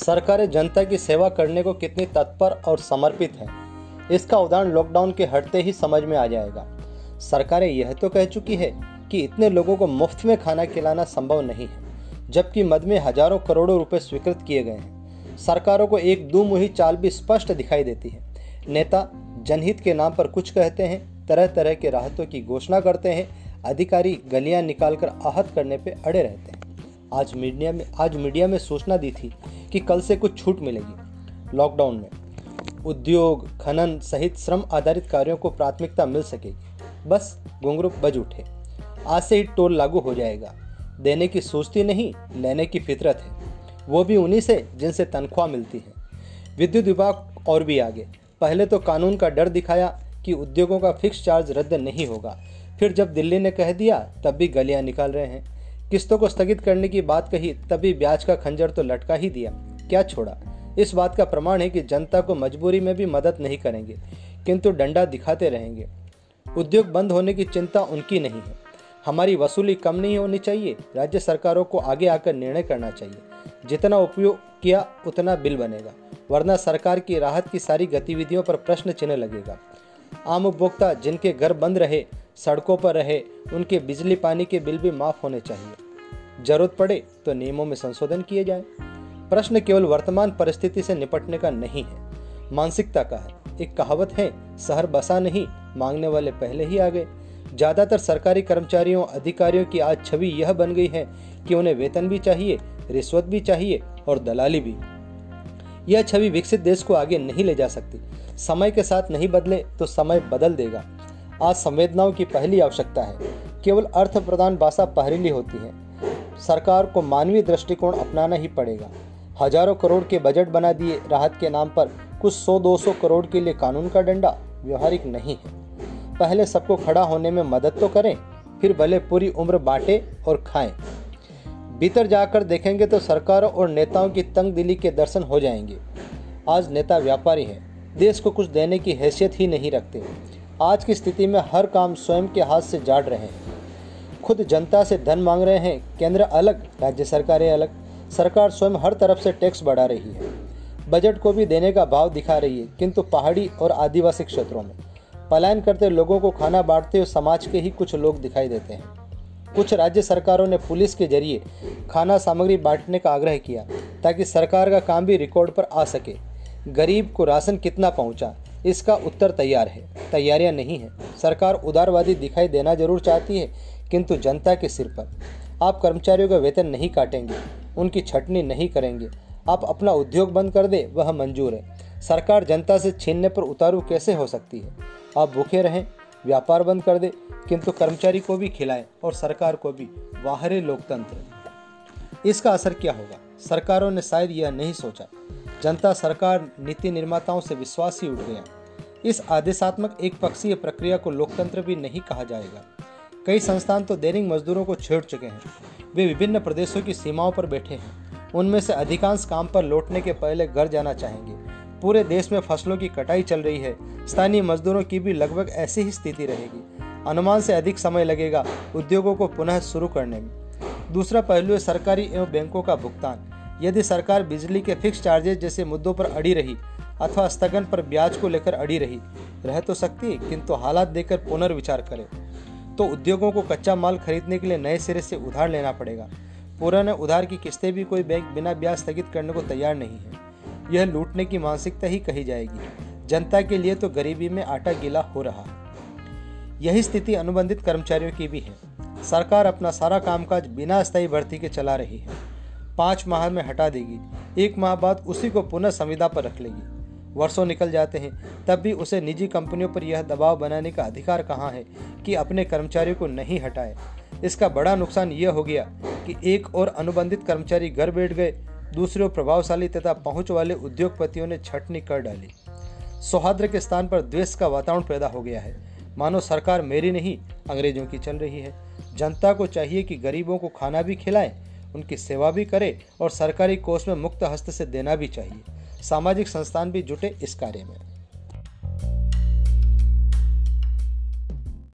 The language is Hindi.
सरकारें जनता की सेवा करने को कितनी तत्पर और समर्पित हैं, इसका उदाहरण लॉकडाउन के हटते ही समझ में आ जाएगा। सरकारें यह तो कह चुकी है कि इतने लोगों को मुफ़्त में खाना खिलाना संभव नहीं है, जबकि मद में हज़ारों करोड़ों रुपए स्वीकृत किए गए हैं। सरकारों को एक दो मुही चाल भी स्पष्ट दिखाई देती है। नेता जनहित के नाम पर कुछ कहते हैं तरह तरह के राहतों की घोषणा करते हैं, अधिकारी गलियाँ निकालकर आहत करने पर अड़े रहते हैं। आज मीडिया में आज मीडिया में सूचना दी थी कि कल से कुछ छूट मिलेगी लॉकडाउन में। उद्योग, खनन सहित श्रम आधारित कार्यों को प्राथमिकता मिल सकेगी बस घुंघरू बज उठे। आज से ही टोल लागू हो जाएगा। देने की सोचती नहीं, लेने की फितरत है। वो भी उन्हीं से जिनसे तनख्वाह मिलती है। विद्युत विभाग और भी आगे। पहले तो कानून का डर दिखाया कि उद्योगों का फिक्स चार्ज रद्द नहीं होगा। फिर जब दिल्ली ने कह दिया, तब भी गलियाँ निकाल रहे हैं। किस्तों को स्थगित करने की बात कही, तभी ब्याज का खंजर तो लटका ही दिया। क्या छोड़ा? इस बात का प्रमाण है कि जनता को मजबूरी में भी मदद नहीं करेंगे, किंतु डंडा दिखाते रहेंगे। उद्योग बंद होने की चिंता उनकी नहीं है। हमारी वसूली कम नहीं होनी चाहिए, राज्य सरकारों को आगे आकर निर्णय करना चाहिए। जितना उपयोग किया, उतना बिल बनेगा, वरना सरकार की राहत की सारी गतिविधियों पर प्रश्न चिन्ह लगेगा। आम उपभोक्ता जिनके घर बंद रहे, सड़कों पर रहे, उनके बिजली पानी के बिल भी माफ़ होने चाहिए। ज़रूरत पड़े तो नियमों में संशोधन किए जाए। प्रश्न केवल वर्तमान परिस्थिति से निपटने का नहीं है। मानसिकता का है। एक कहावत है, शहर बसा नहीं, मांगने वाले पहले ही आ गए। ज़्यादातर सरकारी कर्मचारियों, अधिकारियों की आज छवि यह बन गई है कि उन्हें वेतन भी चाहिए, रिश्वत भी चाहिए और दलाली भी। यह छवि विकसित देश को आगे नहीं ले जा सकती। समय के साथ नहीं बदले तो समय बदल देगा। आज संवेदनाओं की पहली आवश्यकता है। केवल अर्थ प्रदान भाषा पहरीली होती है। सरकार को मानवीय दृष्टिकोण अपनाना ही पड़ेगा। हज़ारों करोड़ के बजट बना दिए राहत के नाम पर, कुछ सौ दो सौ करोड़ के लिए कानून का डंडा व्यवहारिक नहीं है। पहले सबको खड़ा होने में मदद तो करें, फिर भले पूरी उम्र बांटे और खाएँ। भीतर जाकर देखेंगे तो सरकारों और नेताओं की तंग दिली के दर्शन हो जाएँगे। आज नेता व्यापारी हैं, देश को कुछ देने की हैसियत ही नहीं रखते। आज की स्थिति में हर काम स्वयं के हाथ से जाड़ रहे हैं। खुद जनता से धन मांग रहे हैं। केंद्र अलग, राज्य सरकारें अलग। सरकार स्वयं हर तरफ़ से टैक्स बढ़ा रही है। बजट को भी देने का भाव दिखा रही है, किंतु पहाड़ी और आदिवासी क्षेत्रों में। पलायन करते लोगों को खाना बांटते हुए समाज के ही कुछ लोग दिखाई देते हैं। कुछ राज्य सरकारों ने पुलिस के ज़रिए खाना सामग्री बांटने का आग्रह किया, ताकि सरकार का काम भी रिकॉर्ड पर आ सके। गरीब को राशन कितना पहुँचा, इसका उत्तर तैयार है। तैयारियाँ नहीं है। सरकार उदारवादी दिखाई देना ज़रूर चाहती है किंतु जनता के सिर पर। आप कर्मचारियों का वेतन नहीं काटेंगे, उनकी छटनी नहीं करेंगे। आप अपना उद्योग बंद कर दे, वह मंजूर है। सरकार जनता से छीनने पर उतारू कैसे हो सकती है? आप भूखे रहें, व्यापार बंद कर दे, किंतु कर्मचारी को भी खिलाएँ और सरकार को भी वाहरे लोकतंत्र इसका असर क्या होगा? सरकारों ने शायद यह नहीं सोचा। जनता, सरकार, नीति निर्माताओं से विश्वास ही उठ गया। इस आदेशात्मक एक पक्षीय प्रक्रिया को लोकतंत्र भी नहीं कहा जाएगा। कई संस्थान तो दैनिक मजदूरों को छेड़ चुके हैं। वे विभिन्न प्रदेशों की सीमाओं पर बैठे हैं। उनमें से अधिकांश काम पर लौटने के पहले घर जाना चाहेंगे। पूरे देश में फ़सलों की कटाई चल रही है। स्थानीय मजदूरों की भी लगभग ऐसी ही स्थिति रहेगी। अनुमान से अधिक समय लगेगा उद्योगों को पुनः शुरू करने में। दूसरा पहलू है सरकारी एवं बैंकों का भुगतान। यदि सरकार बिजली के फिक्स चार्जेस जैसे मुद्दों पर अड़ी रही अथवा स्थगन पर ब्याज को लेकर अड़ी रही, रह तो सकती किंतु हालात देखकर पुनर्विचार करे। तो उद्योगों को कच्चा माल खरीदने के लिए नए सिरे से उधार लेना पड़ेगा। पुराने उधार की किस्तें भी कोई बैंक बिना ब्याज स्थगित करने को तैयार नहीं है। यह लूटने की मानसिकता ही कही जाएगी। जनता के लिए तो गरीबी में आटा गीला हो रहा। यही स्थिति अनुबंधित कर्मचारियों की भी है। सरकार अपना सारा कामकाज बिना स्थायी भर्ती के चला रही है। पाँच माह में हटा देगी। एक माह बाद उसी को पुनः संविदा पर रख लेगी। वर्षों निकल जाते हैं। तब भी उसे निजी कंपनियों पर यह दबाव बनाने का अधिकार कहाँ है कि अपने कर्मचारियों को नहीं हटाए? इसका बड़ा नुकसान यह हो गया कि एक और अनुबंधित कर्मचारी घर बैठ गए, दूसरे प्रभावशाली तथा पहुँच वाले उद्योगपतियों ने छटनी कर डाली। सौहार्द के स्थान पर द्वेष का वातावरण पैदा हो गया है। मानो सरकार मेरी नहीं, अंग्रेज़ों की चल रही है। जनता को चाहिए कि गरीबों को खाना भी खिलाएँ, उनकी सेवा भी करे और सरकारी कोष में मुक्त हस्त से देना भी चाहिए। सामाजिक संस्थान भी जुटे इस कार्य में।